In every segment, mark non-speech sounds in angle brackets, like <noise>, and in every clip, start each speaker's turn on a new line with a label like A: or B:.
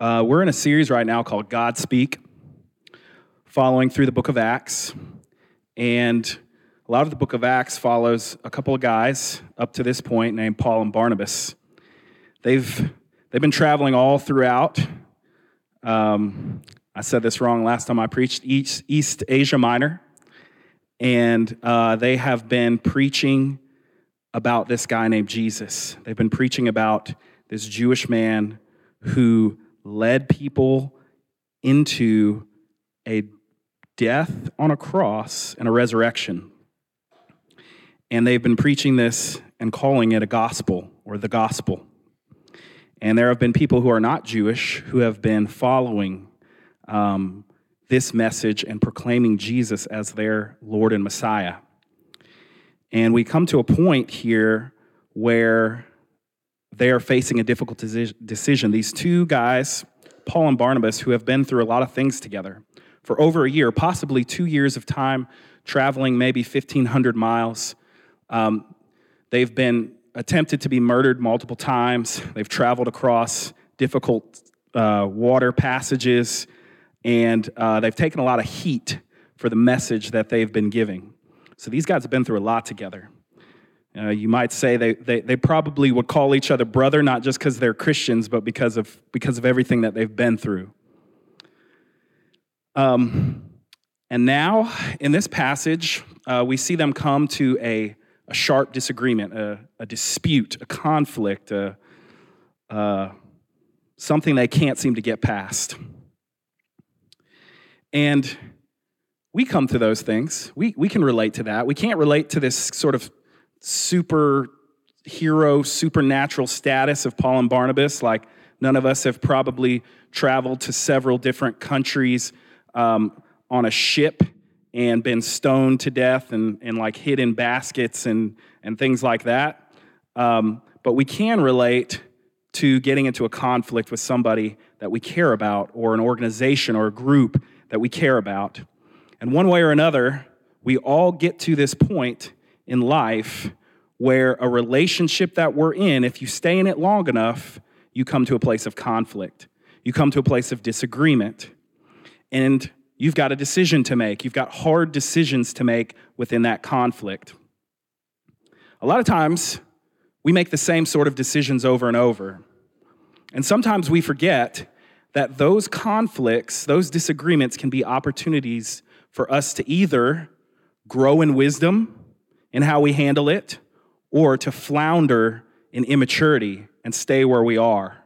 A: Uh, we're in a series right now called God Speak, following through the book of Acts. And a lot of the book of Acts follows a couple of guys up to this point named Paul and Barnabas. They've, they've been traveling all throughout. Um, I said this wrong last time I preached East, East Asia Minor. And uh, they have been preaching about this guy named Jesus. They've been preaching about this Jewish man who led people into a death on a cross and a resurrection. And they've been preaching this and calling it a gospel or the gospel. And there have been people who are not Jewish who have been following um, this message and proclaiming Jesus as their Lord and Messiah. And we come to a point here where they are facing a difficult decision. These two guys, Paul and Barnabas, who have been through a lot of things together for over a year, possibly two years of time, traveling maybe 1,500 miles. Um, they've been attempted to be murdered multiple times. They've traveled across difficult uh, water passages, and uh, they've taken a lot of heat for the message that they've been giving. So these guys have been through a lot together. Uh, you might say they, they, they probably would call each other brother, not just because they're Christians, but because of, because of everything that they've been through. Um, and now, in this passage, uh, we see them come to a, a sharp disagreement, a, a dispute, a conflict, a, uh, something they can't seem to get past. And we come to those things. We, we can relate to that. We can't relate to this sort of superhero, supernatural status of Paul and Barnabas. Like, none of us have probably traveled to several different countries um, on a ship and been stoned to death and, and like hid in baskets and, and things like that. Um, but we can relate to getting into a conflict with somebody that we care about or an organization or a group that we care about. And one way or another, we all get to this point in life where a relationship that we're in, if you stay in it long enough, you come to a place of conflict. You come to a place of disagreement. And you've got a decision to make. You've got hard decisions to make within that conflict. A lot of times, we make the same sort of decisions over and over. And sometimes we forget that those conflicts, those disagreements can be opportunities for us to either grow in wisdom in how we handle it or to flounder in immaturity and stay where we are.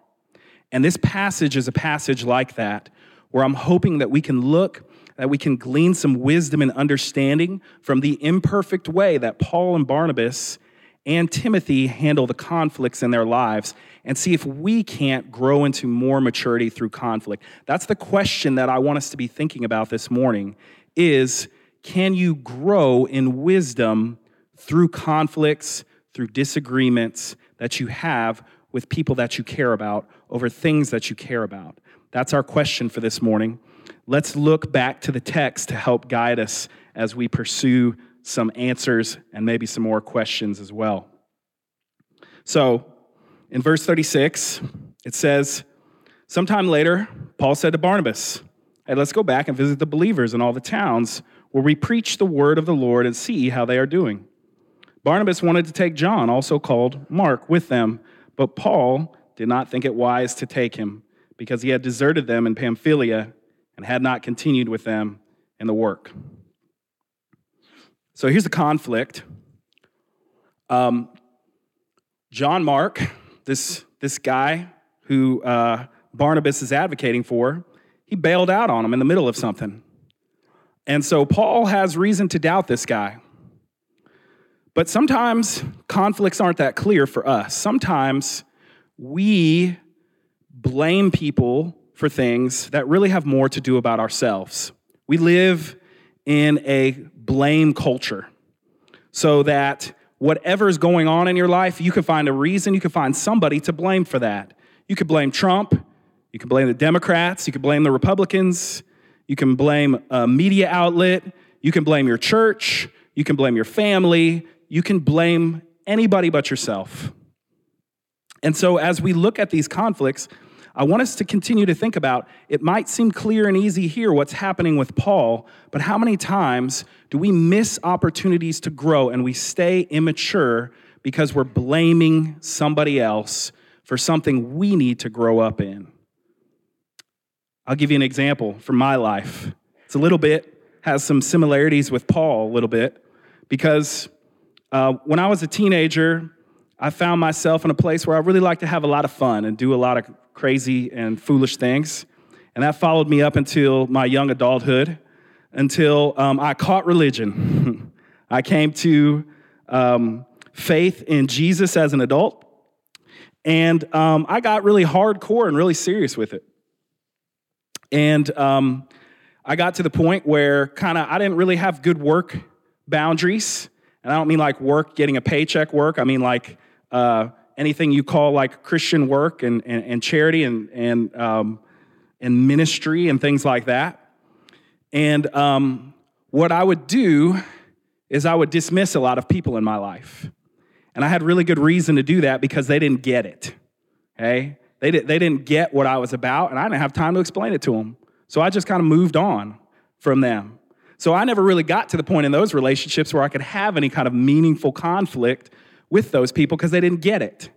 A: And this passage is a passage like that, where I'm hoping that we can look, that we can glean some wisdom and understanding from the imperfect way that Paul and Barnabas and Timothy handle the conflicts in their lives and see if we can't grow into more maturity through conflict. That's the question that I want us to be thinking about this morning is can you grow in wisdom through conflicts, through disagreements that you have with people that you care about over things that you care about. That's our question for this morning. Let's look back to the text to help guide us as we pursue some answers and maybe some more questions as well. So, in verse 36, it says, Sometime later, Paul said to Barnabas, Hey, let's go back and visit the believers in all the towns where we preach the word of the Lord and see how they are doing. Barnabas wanted to take John, also called Mark, with them, but Paul did not think it wise to take him because he had deserted them in Pamphylia and had not continued with them in the work. So here's the conflict. Um, John Mark, this, this guy who uh, Barnabas is advocating for, he bailed out on him in the middle of something. And so Paul has reason to doubt this guy. But sometimes conflicts aren't that clear for us. Sometimes we blame people for things that really have more to do about ourselves. We live in a blame culture so that whatever's going on in your life, you can find a reason, you can find somebody to blame for that. You could blame Trump, you can blame the Democrats, you can blame the Republicans, you can blame a media outlet, you can blame your church, you can blame your family, you can blame anybody but yourself. And so, as we look at these conflicts, I want us to continue to think about it might seem clear and easy here what's happening with Paul, but how many times do we miss opportunities to grow and we stay immature because we're blaming somebody else for something we need to grow up in? I'll give you an example from my life. It's a little bit, has some similarities with Paul a little bit, because uh, when I was a teenager, I found myself in a place where I really like to have a lot of fun and do a lot of crazy and foolish things. And that followed me up until my young adulthood, until um, I caught religion. <laughs> I came to um, faith in Jesus as an adult, and um, I got really hardcore and really serious with it. And um, I got to the point where kind of I didn't really have good work boundaries. And I don't mean like work, getting a paycheck work. I mean like uh, anything you call like Christian work and, and, and charity and, and, um, and ministry and things like that. And um, what I would do is I would dismiss a lot of people in my life. And I had really good reason to do that because they didn't get it. Okay? They, they didn't get what I was about, and I didn't have time to explain it to them. So I just kind of moved on from them. So I never really got to the point in those relationships where I could have any kind of meaningful conflict with those people because they didn't get it.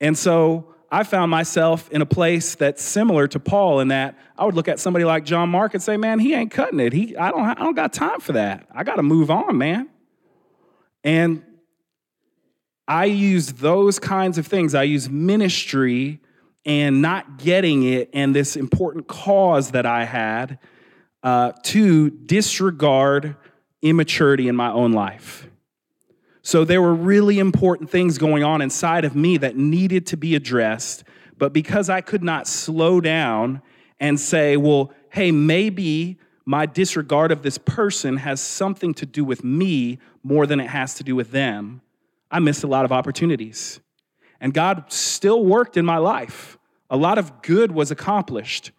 A: And so I found myself in a place that's similar to Paul in that I would look at somebody like John Mark and say, "Man, he ain't cutting it. He, I don't, I don't got time for that. I got to move on, man." And I used those kinds of things. I used ministry and not getting it and this important cause that I had uh, to disregard immaturity in my own life. So there were really important things going on inside of me that needed to be addressed. But because I could not slow down and say, well, hey, maybe my disregard of this person has something to do with me more than it has to do with them, I missed a lot of opportunities. And God still worked in my life. A lot of good was accomplished.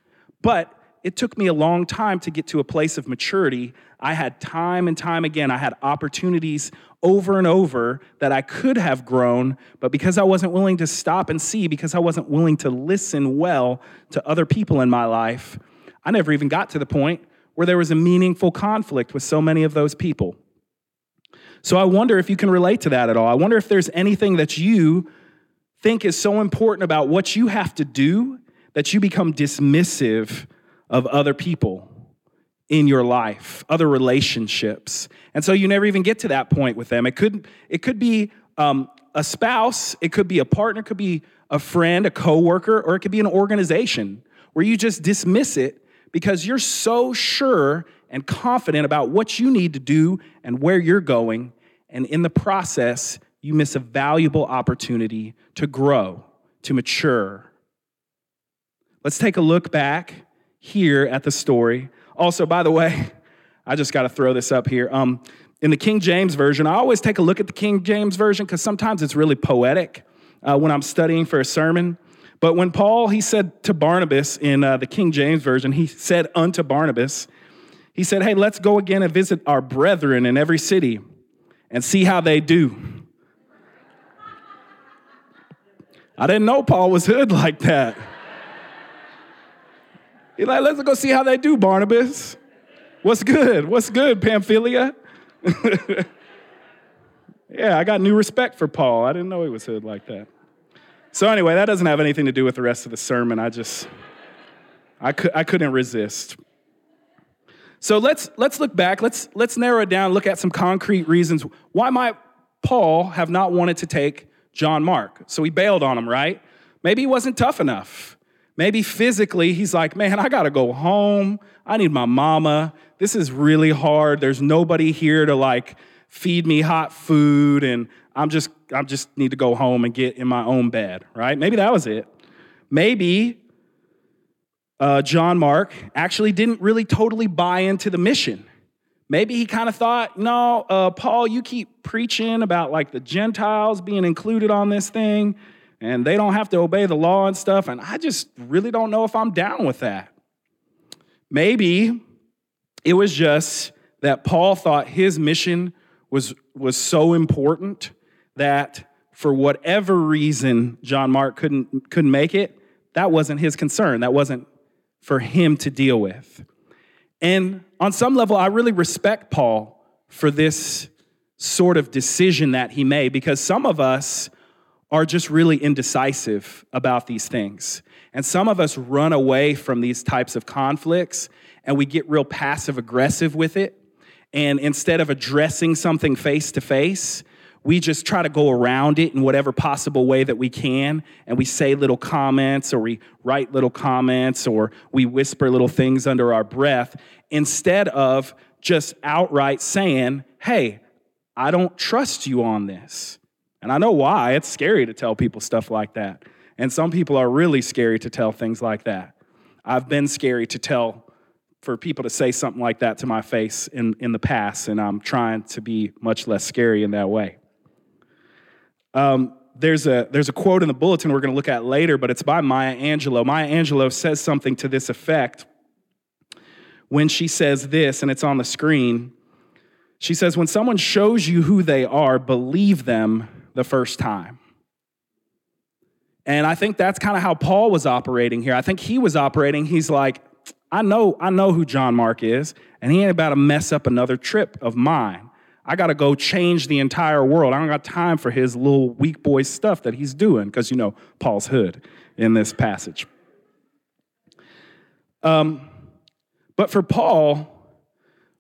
A: But it took me a long time to get to a place of maturity. I had time and time again, I had opportunities over and over that I could have grown, but because I wasn't willing to stop and see, because I wasn't willing to listen well to other people in my life, I never even got to the point where there was a meaningful conflict with so many of those people. So I wonder if you can relate to that at all. I wonder if there's anything that you think is so important about what you have to do that you become dismissive of other people in your life, other relationships. And so you never even get to that point with them. It could, it could be um, a spouse, it could be a partner, it could be a friend, a coworker, or it could be an organization where you just dismiss it because you're so sure and confident about what you need to do and where you're going. And in the process, you miss a valuable opportunity to grow, to mature. Let's take a look back here at the story. Also, by the way, I just got to throw this up here. Um, in the King James Version, I always take a look at the King James Version because sometimes it's really poetic uh, when I'm studying for a sermon. But when Paul, he said to Barnabas in uh, the King James Version, he said unto Barnabas, he said, Hey, let's go again and visit our brethren in every city and see how they do. I didn't know Paul was hood like that. He's like, let's go see how they do, Barnabas. What's good? What's good, Pamphylia? <laughs> yeah, I got new respect for Paul. I didn't know he was hood like that. So anyway, that doesn't have anything to do with the rest of the sermon. I just, I, could, I couldn't resist. So let's, let's look back. Let's, let's narrow it down, look at some concrete reasons. Why might Paul have not wanted to take John Mark? So he bailed on him, right? Maybe he wasn't tough enough. Maybe physically, he's like, man, I gotta go home. I need my mama. This is really hard. There's nobody here to like feed me hot food, and I'm just, I just need to go home and get in my own bed, right? Maybe that was it. Maybe uh, John Mark actually didn't really totally buy into the mission. Maybe he kind of thought, no, uh, Paul, you keep preaching about like the Gentiles being included on this thing and they don't have to obey the law and stuff. And I just really don't know if I'm down with that. Maybe it was just that Paul thought his mission was, was so important that for whatever reason John Mark couldn't, couldn't make it, that wasn't his concern. That wasn't for him to deal with. And on some level, I really respect Paul for this sort of decision that he made because some of us are just really indecisive about these things. And some of us run away from these types of conflicts and we get real passive aggressive with it. And instead of addressing something face to face, we just try to go around it in whatever possible way that we can. And we say little comments or we write little comments or we whisper little things under our breath instead of just outright saying, hey, I don't trust you on this. And I know why. It's scary to tell people stuff like that. And some people are really scary to tell things like that. I've been scary to tell for people to say something like that to my face in, in the past, and I'm trying to be much less scary in that way. Um, there's a there's a quote in the bulletin we're going to look at later, but it's by Maya Angelou. Maya Angelou says something to this effect when she says this, and it's on the screen. She says, "When someone shows you who they are, believe them the first time." And I think that's kind of how Paul was operating here. I think he was operating. He's like, I know, I know who John Mark is, and he ain't about to mess up another trip of mine. I got to go change the entire world. I don't got time for his little weak boy stuff that he's doing because you know Paul's hood in this passage. Um, but for Paul,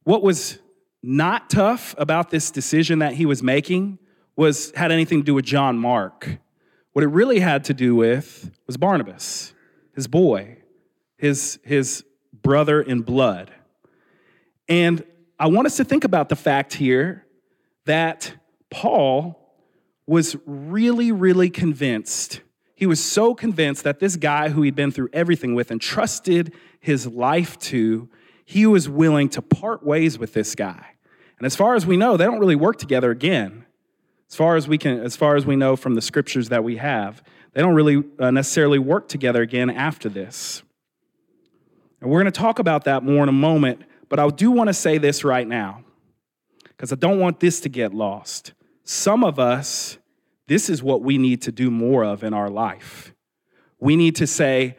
A: what was not tough about this decision that he was making was had anything to do with John Mark. What it really had to do with was Barnabas, his boy, his, his brother in blood. And I want us to think about the fact here that Paul was really, really convinced. He was so convinced that this guy who he'd been through everything with and trusted his life to, he was willing to part ways with this guy. And as far as we know, they don't really work together again. As far as we can, as far as we know from the scriptures that we have, they don't really uh, necessarily work together again after this. And we're going to talk about that more in a moment. But I do want to say this right now, because I don't want this to get lost. Some of us, this is what we need to do more of in our life. We need to say,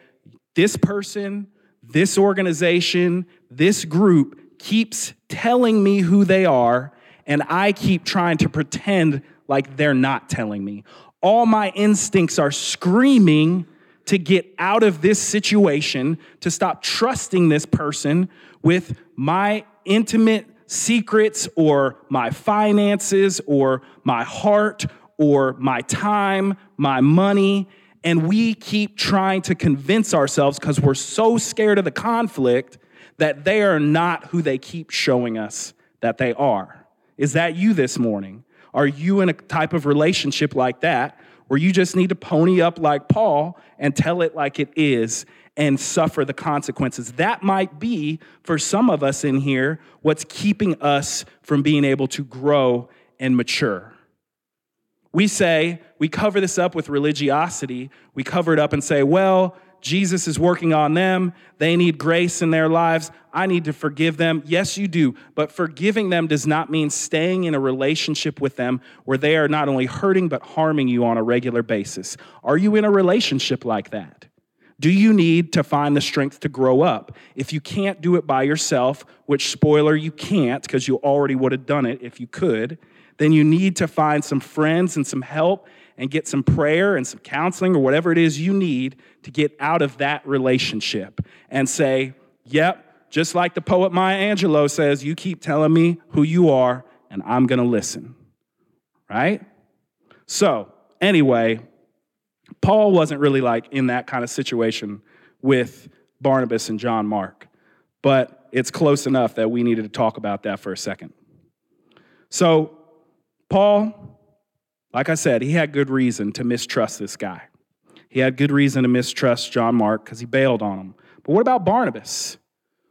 A: this person, this organization, this group keeps telling me who they are, and I keep trying to pretend like they're not telling me. All my instincts are screaming to get out of this situation, to stop trusting this person with my intimate secrets or my finances or my heart or my time, my money. And we keep trying to convince ourselves because we're so scared of the conflict that they are not who they keep showing us that they are. Is that you this morning? Are you in a type of relationship like that where you just need to pony up like Paul and tell it like it is and suffer the consequences. That might be, for some of us in here, what's keeping us from being able to grow and mature. We say, we cover this up with religiosity. We cover it up and say, well, Jesus is working on them. They need grace in their lives. I need to forgive them. Yes, you do. But forgiving them does not mean staying in a relationship with them where they are not only hurting, but harming you on a regular basis. Are you in a relationship like that? Do you need to find the strength to grow up? If you can't do it by yourself, which spoiler, you can't because you already would have done it if you could, then you need to find some friends and some help and get some prayer and some counseling or whatever it is you need to get out of that relationship and say, yep, just like the poet Maya Angelou says, you keep telling me who you are and I'm going to listen. Right? So, anyway, Paul wasn't really like in that kind of situation with Barnabas and John Mark, but it's close enough that we needed to talk about that for a second. So, Paul, like I said, he had good reason to mistrust this guy. He had good reason to mistrust John Mark because he bailed on him. But what about Barnabas?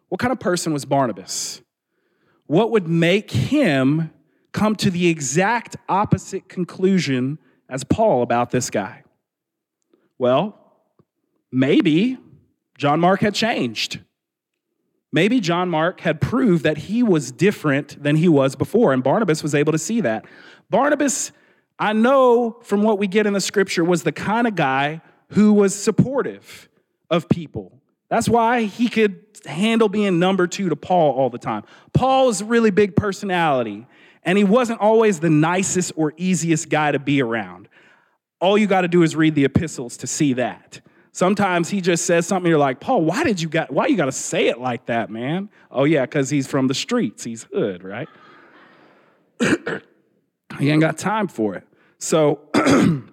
A: What kind of person was Barnabas? What would make him come to the exact opposite conclusion as Paul about this guy? Well, maybe John Mark had changed. Maybe John Mark had proved that he was different than he was before, and Barnabas was able to see that. Barnabas, I know from what we get in the scripture, was the kind of guy who was supportive. of people. That's why he could handle being number two to Paul all the time. Paul is a really big personality, and he wasn't always the nicest or easiest guy to be around. All you got to do is read the epistles to see that. Sometimes he just says something, you're like, Paul, why did you got why you gotta say it like that, man? Oh yeah, because he's from the streets, he's hood, right? <coughs> he ain't got time for it. So <clears throat>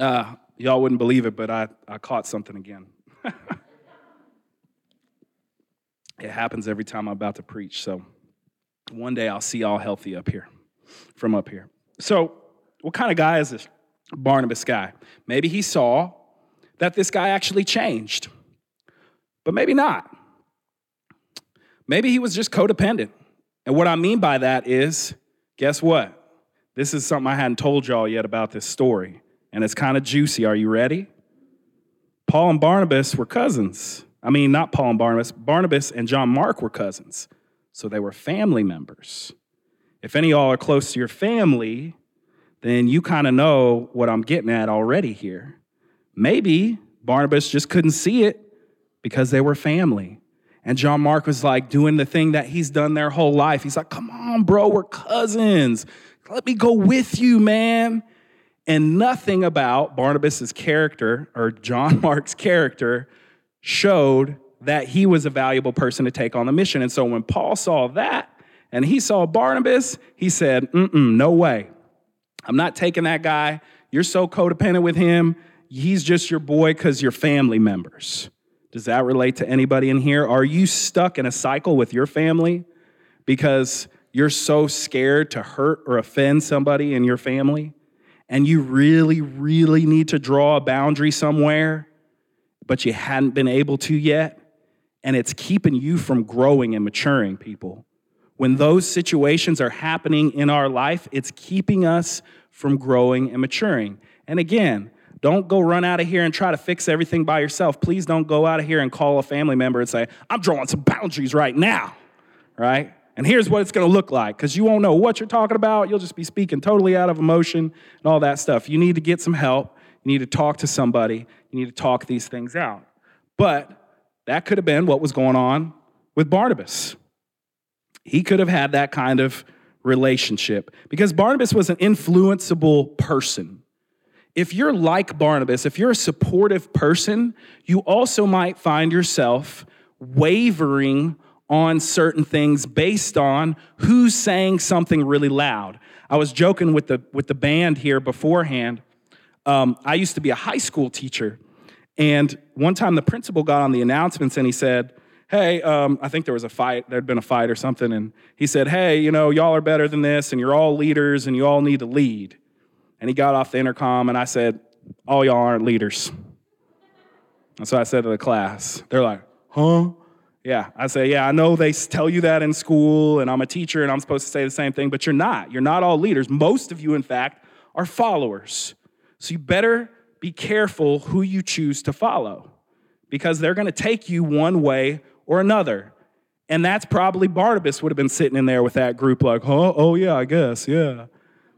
A: uh, y'all wouldn't believe it, but I, I caught something again. <laughs> it happens every time I'm about to preach. So one day I'll see all healthy up here, from up here. So, what kind of guy is this Barnabas guy? Maybe he saw that this guy actually changed, but maybe not. Maybe he was just codependent. And what I mean by that is, guess what? This is something I hadn't told y'all yet about this story, and it's kind of juicy. Are you ready? Paul and Barnabas were cousins. I mean, not Paul and Barnabas, Barnabas and John Mark were cousins. So they were family members. If any of y'all are close to your family, then you kind of know what I'm getting at already here. Maybe Barnabas just couldn't see it because they were family. And John Mark was like doing the thing that he's done their whole life. He's like, come on, bro, we're cousins. Let me go with you, man. And nothing about Barnabas's character or John <laughs> Mark's character showed that he was a valuable person to take on the mission. And so when Paul saw that and he saw Barnabas, he said, Mm-mm, no way. I'm not taking that guy. You're so codependent with him. He's just your boy because you're family members. Does that relate to anybody in here? Are you stuck in a cycle with your family because you're so scared to hurt or offend somebody in your family? And you really, really need to draw a boundary somewhere? but you hadn't been able to yet, and it's keeping you from growing and maturing, people. When those situations are happening in our life, it's keeping us from growing and maturing. And again, don't go run out of here and try to fix everything by yourself. Please don't go out of here and call a family member and say, I'm drawing some boundaries right now, right? And here's what it's gonna look like, because you won't know what you're talking about. You'll just be speaking totally out of emotion and all that stuff. You need to get some help. You need to talk to somebody. You need to talk these things out. But that could have been what was going on with Barnabas. He could have had that kind of relationship because Barnabas was an influenceable person. If you're like Barnabas, if you're a supportive person, you also might find yourself wavering on certain things based on who's saying something really loud. I was joking with the with the band here beforehand um, I used to be a high school teacher. And one time the principal got on the announcements and he said, Hey, um, I think there was a fight, there'd been a fight or something. And he said, Hey, you know, y'all are better than this and you're all leaders and you all need to lead. And he got off the intercom and I said, All y'all aren't leaders. And so I said to the class, They're like, Huh? Yeah, I say, yeah, I know they tell you that in school, and I'm a teacher, and I'm supposed to say the same thing, but you're not. You're not all leaders. Most of you, in fact, are followers. So you better be careful who you choose to follow because they're going to take you one way or another. And that's probably Barnabas would have been sitting in there with that group, like, oh, oh yeah, I guess, yeah.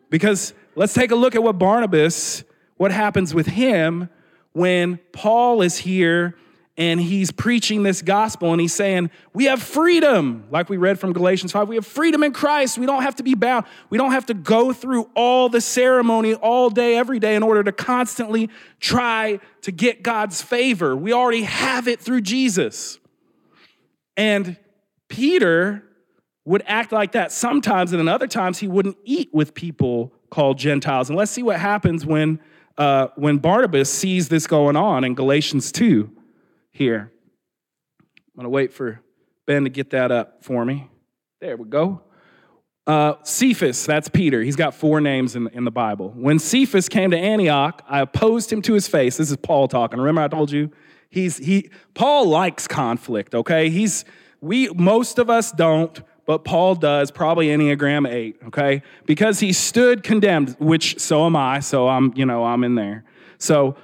A: Because let's take a look at what Barnabas, what happens with him when Paul is here and he's preaching this gospel and he's saying, We have freedom, like we read from Galatians 5. We have freedom in Christ. We don't have to be bound. We don't have to go through all the ceremony all day, every day in order to constantly try to get God's favor. We already have it through Jesus. And Peter would act like that sometimes, and then other times he wouldn't eat with people called Gentiles. And let's see what happens when, uh, when Barnabas sees this going on in Galatians 2 here. I'm going to wait for Ben to get that up for me. There we go. Uh, Cephas, that's Peter. He's got four names in, in the Bible. When Cephas came to Antioch, I opposed him to his face. This is Paul talking. Remember, I told you he's he. Paul likes conflict. Okay, he's we most of us don't, but Paul does. Probably Enneagram eight. Okay, because he stood condemned, which so am I. So I'm you know I'm in there. So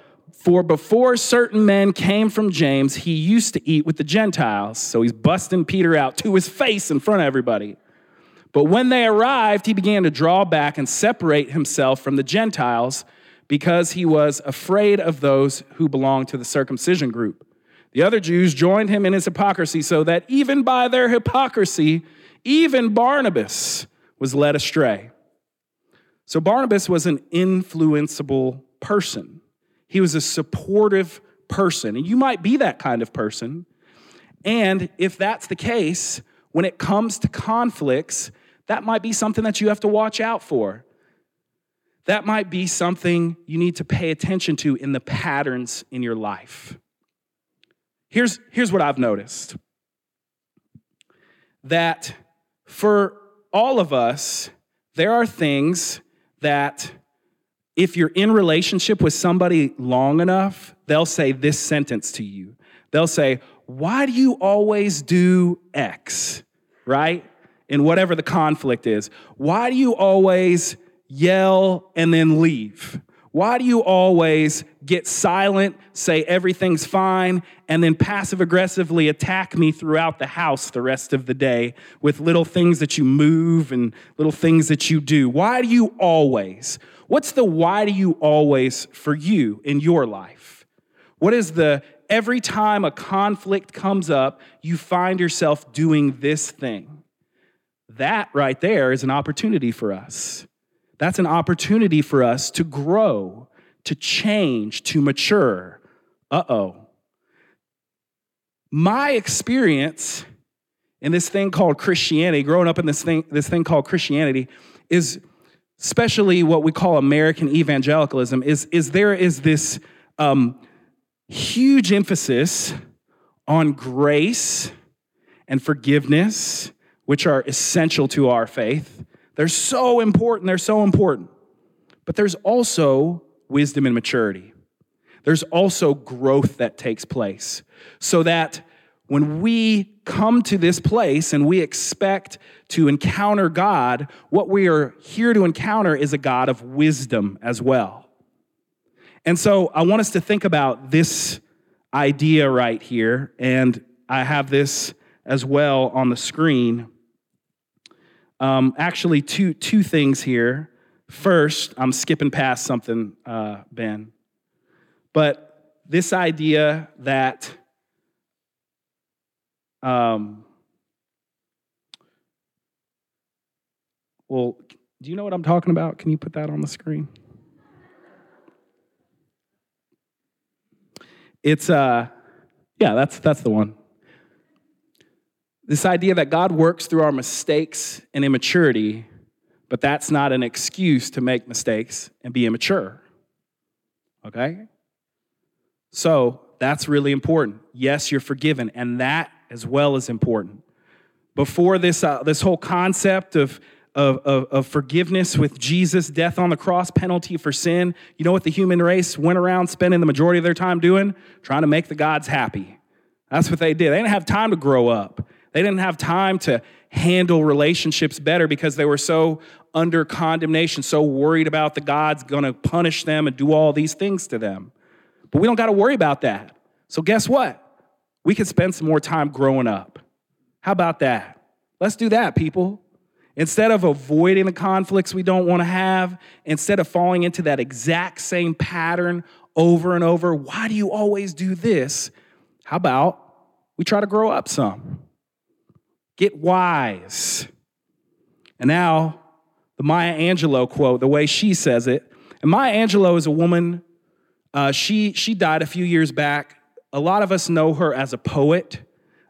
A: for before certain men came from James, he used to eat with the Gentiles. So he's busting Peter out to his face in front of everybody. But when they arrived, he began to draw back and separate himself from the Gentiles because he was afraid of those who belonged to the circumcision group. The other Jews joined him in his hypocrisy, so that even by their hypocrisy, even Barnabas was led astray. So Barnabas was an influenceable person. He was a supportive person. And you might be that kind of person. And if that's the case, when it comes to conflicts, that might be something that you have to watch out for. That might be something you need to pay attention to in the patterns in your life. Here's, here's what I've noticed that for all of us, there are things that if you're in relationship with somebody long enough, they'll say this sentence to you. They'll say, Why do you always do X? Right? In whatever the conflict is. Why do you always yell and then leave? Why do you always get silent, say everything's fine, and then passive aggressively attack me throughout the house the rest of the day with little things that you move and little things that you do? Why do you always? What's the why do you always for you in your life? What is the every time a conflict comes up, you find yourself doing this thing? That right there is an opportunity for us that's an opportunity for us to grow, to change, to mature. Uh oh. My experience in this thing called Christianity, growing up in this thing, this thing called Christianity, is especially what we call American evangelicalism, is, is there is this um, huge emphasis on grace and forgiveness, which are essential to our faith. They're so important. They're so important. But there's also wisdom and maturity. There's also growth that takes place. So that when we come to this place and we expect to encounter God, what we are here to encounter is a God of wisdom as well. And so I want us to think about this idea right here, and I have this as well on the screen. Um, actually, two, two things here. First, I'm skipping past something, uh, Ben. But this idea that um, well, do you know what I'm talking about? Can you put that on the screen? It's uh yeah, that's that's the one. This idea that God works through our mistakes and immaturity, but that's not an excuse to make mistakes and be immature. Okay? So that's really important. Yes, you're forgiven, and that as well is important. Before this, uh, this whole concept of, of, of, of forgiveness with Jesus, death on the cross, penalty for sin, you know what the human race went around spending the majority of their time doing? Trying to make the gods happy. That's what they did. They didn't have time to grow up. They didn't have time to handle relationships better because they were so under condemnation, so worried about the God's gonna punish them and do all these things to them. But we don't gotta worry about that. So, guess what? We can spend some more time growing up. How about that? Let's do that, people. Instead of avoiding the conflicts we don't wanna have, instead of falling into that exact same pattern over and over, why do you always do this? How about we try to grow up some? Get wise. And now, the Maya Angelou quote, the way she says it. And Maya Angelou is a woman, uh, she, she died a few years back. A lot of us know her as a poet.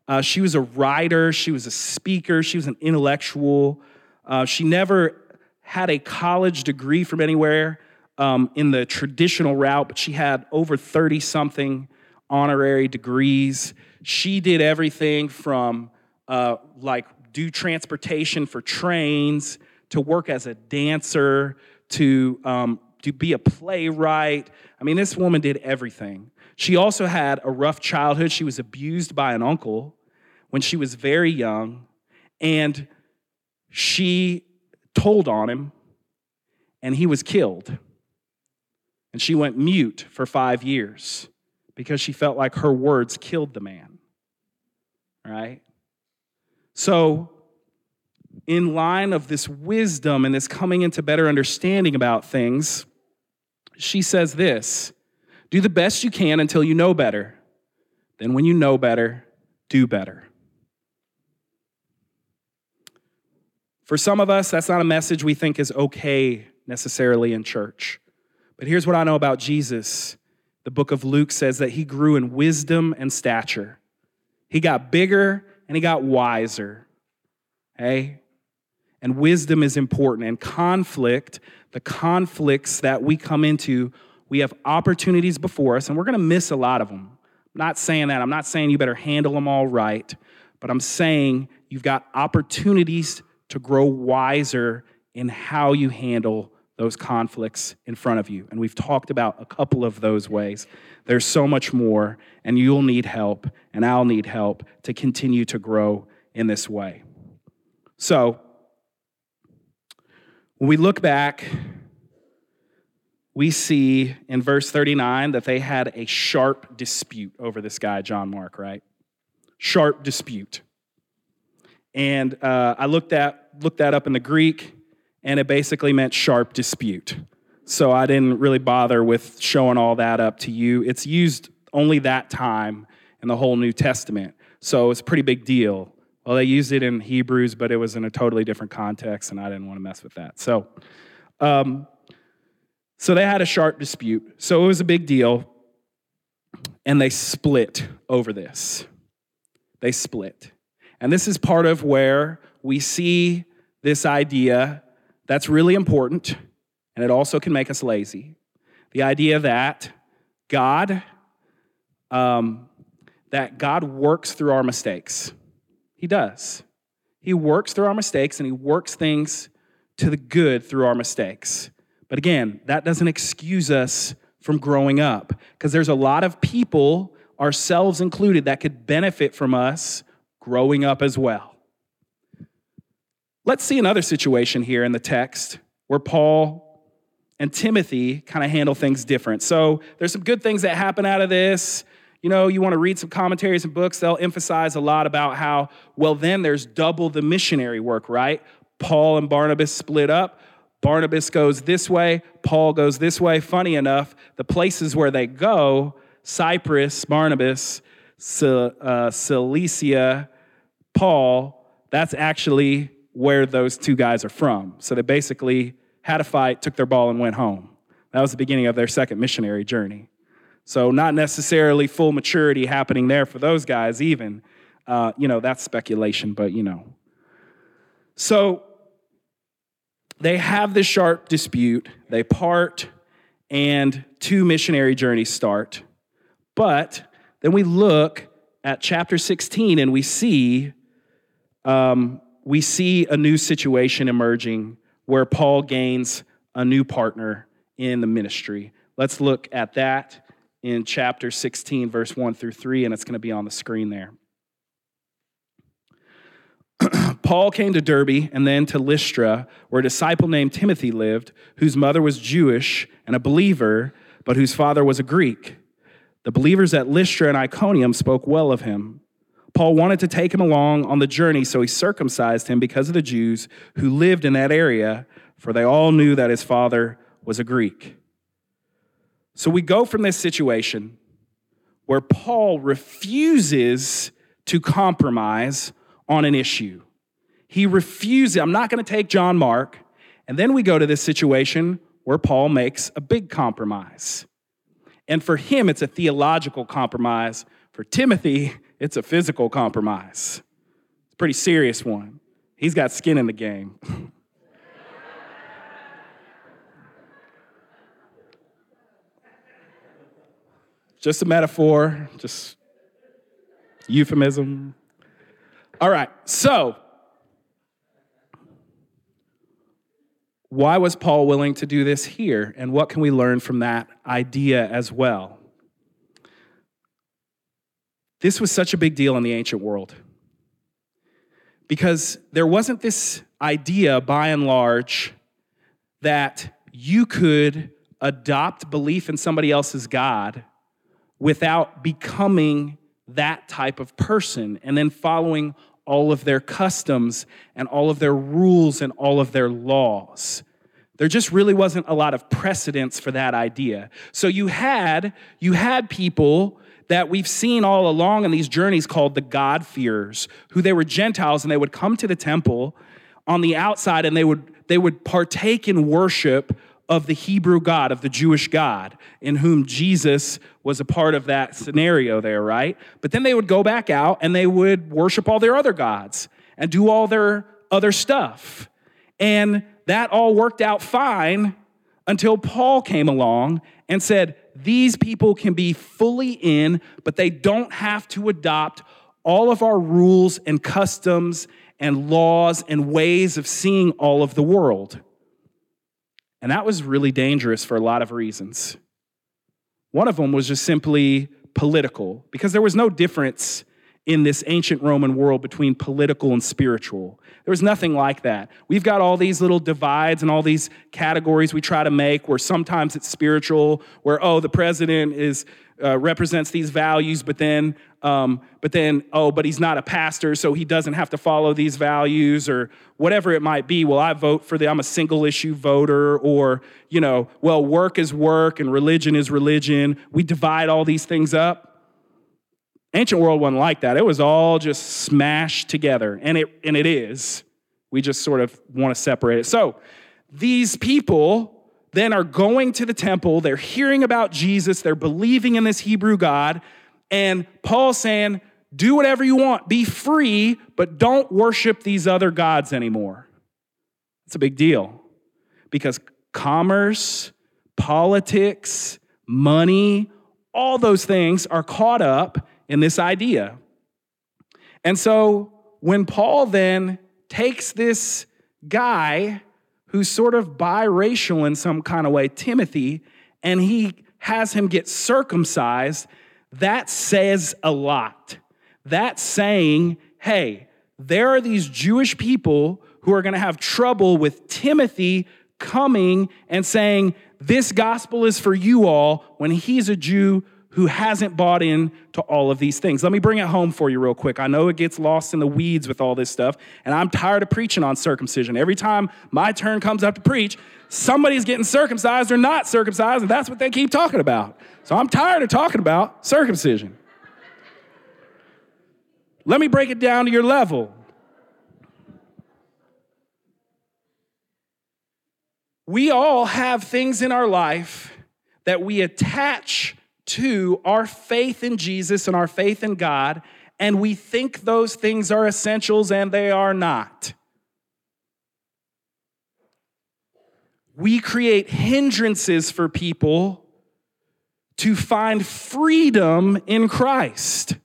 A: Uh, she was a writer, she was a speaker, she was an intellectual. Uh, she never had a college degree from anywhere um, in the traditional route, but she had over 30 something honorary degrees. She did everything from uh, like do transportation for trains, to work as a dancer, to, um, to be a playwright. I mean, this woman did everything. She also had a rough childhood. She was abused by an uncle when she was very young, and she told on him, and he was killed. And she went mute for five years because she felt like her words killed the man. Right? So, in line of this wisdom and this coming into better understanding about things, she says this do the best you can until you know better. then when you know better, do better. For some of us, that's not a message we think is okay necessarily in church. But here's what I know about Jesus. The book of Luke says that he grew in wisdom and stature. He got bigger and he got wiser. Hey? And wisdom is important. And conflict, the conflicts that we come into, we have opportunities before us, and we're going to miss a lot of them. I'm not saying that. I'm not saying you better handle them all right, but I'm saying you've got opportunities to grow wiser in how you handle those conflicts in front of you. And we've talked about a couple of those ways. There's so much more, and you'll need help, and I'll need help to continue to grow in this way. So, when we look back, we see in verse 39 that they had a sharp dispute over this guy, John Mark, right? Sharp dispute. And uh, I looked at looked that up in the Greek, and it basically meant sharp dispute. So I didn't really bother with showing all that up to you. It's used only that time in the whole New Testament. So it's a pretty big deal. Well, they used it in Hebrews, but it was in a totally different context, and I didn't want to mess with that. So, um, so they had a sharp dispute. So it was a big deal, and they split over this. They split. And this is part of where we see this idea that's really important, and it also can make us lazy. The idea that God, um, that God works through our mistakes. He does. He works through our mistakes, and He works things to the good through our mistakes. But again, that doesn't excuse us from growing up, because there's a lot of people, ourselves included, that could benefit from us growing up as well. Let's see another situation here in the text where Paul and Timothy kind of handle things different. So there's some good things that happen out of this. You know, you want to read some commentaries and books, they'll emphasize a lot about how, well, then there's double the missionary work, right? Paul and Barnabas split up. Barnabas goes this way, Paul goes this way. Funny enough, the places where they go, Cyprus, Barnabas, uh, Cilicia, Paul, that's actually where those two guys are from. So they basically had a fight, took their ball, and went home. That was the beginning of their second missionary journey. So, not necessarily full maturity happening there for those guys, even. Uh, you know, that's speculation, but you know. So, they have this sharp dispute, they part, and two missionary journeys start. But then we look at chapter 16 and we see um, we see a new situation emerging where Paul gains a new partner in the ministry. Let's look at that in chapter 16, verse 1 through 3, and it's going to be on the screen there. <clears throat> Paul came to Derbe and then to Lystra, where a disciple named Timothy lived, whose mother was Jewish and a believer, but whose father was a Greek. The believers at Lystra and Iconium spoke well of him. Paul wanted to take him along on the journey, so he circumcised him because of the Jews who lived in that area, for they all knew that his father was a Greek. So we go from this situation where Paul refuses to compromise on an issue. He refuses, I'm not going to take John Mark. And then we go to this situation where Paul makes a big compromise. And for him, it's a theological compromise. For Timothy, it's a physical compromise. It's a pretty serious one. He's got skin in the game. <laughs> just a metaphor, just euphemism. All right, so why was Paul willing to do this here? And what can we learn from that idea as well? This was such a big deal in the ancient world because there wasn't this idea, by and large, that you could adopt belief in somebody else's God without becoming that type of person and then following all of their customs and all of their rules and all of their laws. There just really wasn't a lot of precedence for that idea. So you had you had people that we've seen all along in these journeys called the God-fearers, who they were Gentiles and they would come to the temple on the outside and they would they would partake in worship of the Hebrew God, of the Jewish God, in whom Jesus was a part of that scenario there, right? But then they would go back out and they would worship all their other gods and do all their other stuff. And that all worked out fine until Paul came along and said, These people can be fully in, but they don't have to adopt all of our rules and customs and laws and ways of seeing all of the world. And that was really dangerous for a lot of reasons. One of them was just simply political, because there was no difference in this ancient Roman world between political and spiritual. There was nothing like that. We've got all these little divides and all these categories we try to make where sometimes it's spiritual, where, oh, the president is uh, represents these values, but then, um, but then, oh, but he's not a pastor, so he doesn't have to follow these values, or whatever it might be. Well, I vote for the, I'm a single issue voter, or, you know, well, work is work and religion is religion. We divide all these things up. Ancient world wasn't like that. It was all just smashed together, and it, and it is. We just sort of want to separate it. So, these people then are going to the temple, they're hearing about Jesus, they're believing in this Hebrew God, and Paul's saying, do whatever you want, be free, but don't worship these other gods anymore. It's a big deal because commerce, politics, money, all those things are caught up in this idea. And so when Paul then takes this guy who's sort of biracial in some kind of way, Timothy, and he has him get circumcised, that says a lot. That's saying, hey, there are these Jewish people who are going to have trouble with Timothy coming and saying, This gospel is for you all when he's a Jew who hasn't bought in to all of these things. Let me bring it home for you real quick. I know it gets lost in the weeds with all this stuff, and I'm tired of preaching on circumcision. Every time my turn comes up to preach, somebody's getting circumcised or not circumcised, and that's what they keep talking about. So I'm tired of talking about circumcision. Let me break it down to your level. We all have things in our life that we attach to our faith in Jesus and our faith in God, and we think those things are essentials and they are not. We create hindrances for people to find freedom in Christ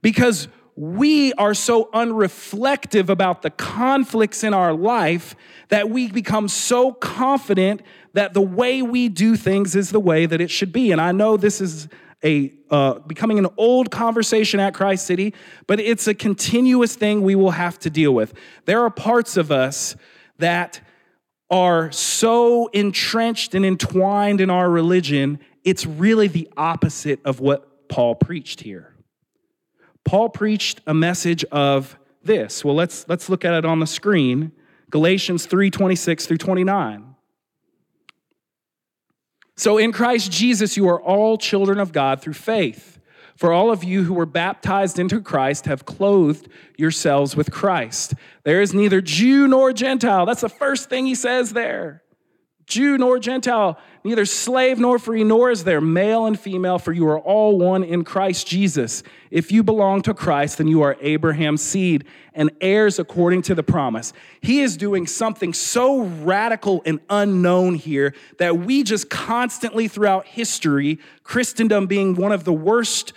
A: because we are so unreflective about the conflicts in our life that we become so confident that the way we do things is the way that it should be. And I know this is a uh, becoming an old conversation at Christ City, but it's a continuous thing we will have to deal with. There are parts of us that are so entrenched and entwined in our religion, it's really the opposite of what Paul preached here. Paul preached a message of this. Well, let's, let's look at it on the screen. Galatians 3:26 through 29. So in Christ Jesus, you are all children of God through faith. For all of you who were baptized into Christ have clothed yourselves with Christ. There is neither Jew nor Gentile. That's the first thing he says there. Jew nor Gentile, neither slave nor free, nor is there male and female, for you are all one in Christ Jesus. If you belong to Christ, then you are Abraham's seed and heirs according to the promise. He is doing something so radical and unknown here that we just constantly throughout history, Christendom being one of the worst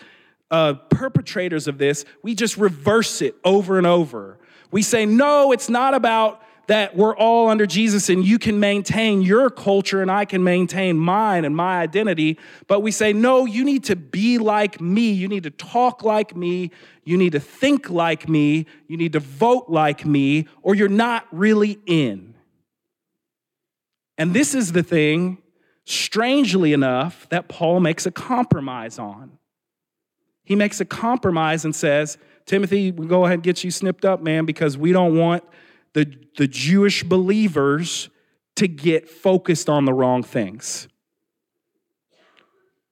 A: uh, perpetrators of this, we just reverse it over and over. We say, no, it's not about that we're all under Jesus and you can maintain your culture and I can maintain mine and my identity. But we say, no, you need to be like me. You need to talk like me. You need to think like me. You need to vote like me, or you're not really in. And this is the thing, strangely enough, that Paul makes a compromise on. He makes a compromise and says, Timothy, we go ahead and get you snipped up, man, because we don't want the, the Jewish believers to get focused on the wrong things.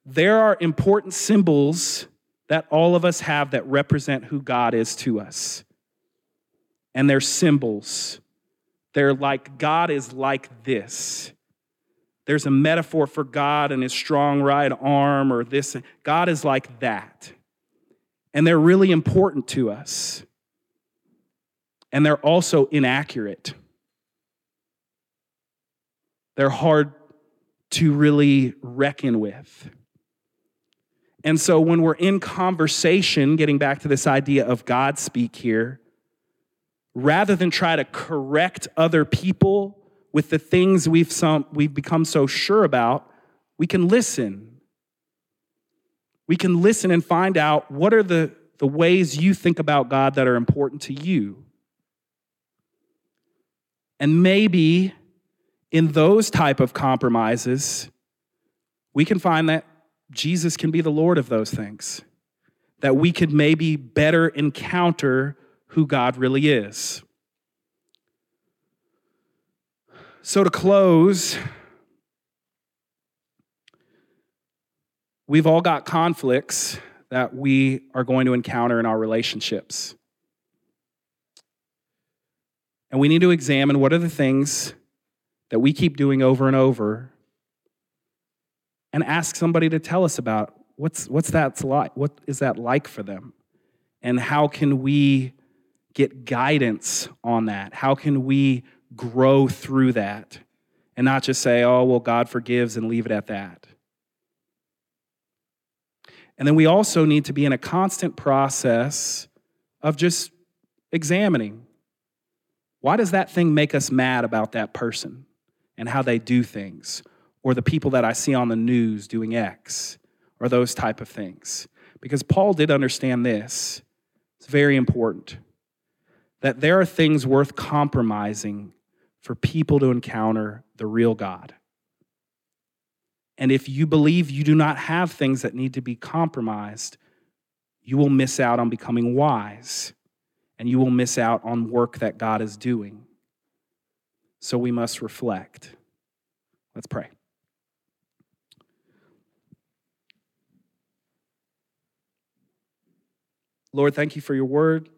A: There are important symbols that all of us have that represent who God is to us. And they're symbols. They're like, God is like this. There's a metaphor for God and his strong right arm or this. God is like that. And they're really important to us. And they're also inaccurate. They're hard to really reckon with. And so when we're in conversation, getting back to this idea of God speak here, rather than try to correct other people with the things we've, some, we've become so sure about, we can listen. We can listen and find out what are the, the ways you think about God that are important to you. And maybe in those type of compromises, we can find that Jesus can be the Lord of those things, that we could maybe better encounter who God really is. So, to close, we've all got conflicts that we are going to encounter in our relationships. And we need to examine what are the things that we keep doing over and over and ask somebody to tell us about what's, what's that like? What is that like for them? And how can we get guidance on that? How can we grow through that and not just say, oh, well, God forgives and leave it at that? And then we also need to be in a constant process of just examining why does that thing make us mad about that person and how they do things? or the people that I see on the news doing X or those type of things. Because Paul did understand this. It's very important that there are things worth compromising for people to encounter the real God. And if you believe you do not have things that need to be compromised, you will miss out on becoming wise and you will miss out on work that God is doing. So we must reflect. Let's pray. Lord, thank you for your word.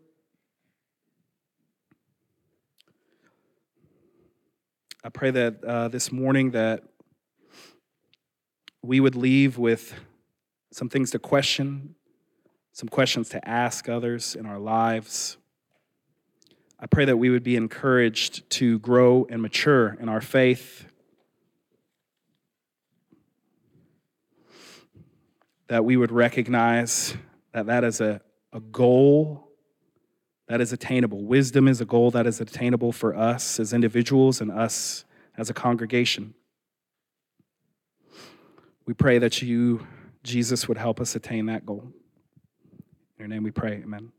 A: I pray that uh, this morning that we would leave with some things to question, some questions to ask others in our lives. I pray that we would be encouraged to grow and mature in our faith. That we would recognize that that is a a goal that is attainable. Wisdom is a goal that is attainable for us as individuals and us as a congregation. We pray that you, Jesus, would help us attain that goal. In your name we pray, amen.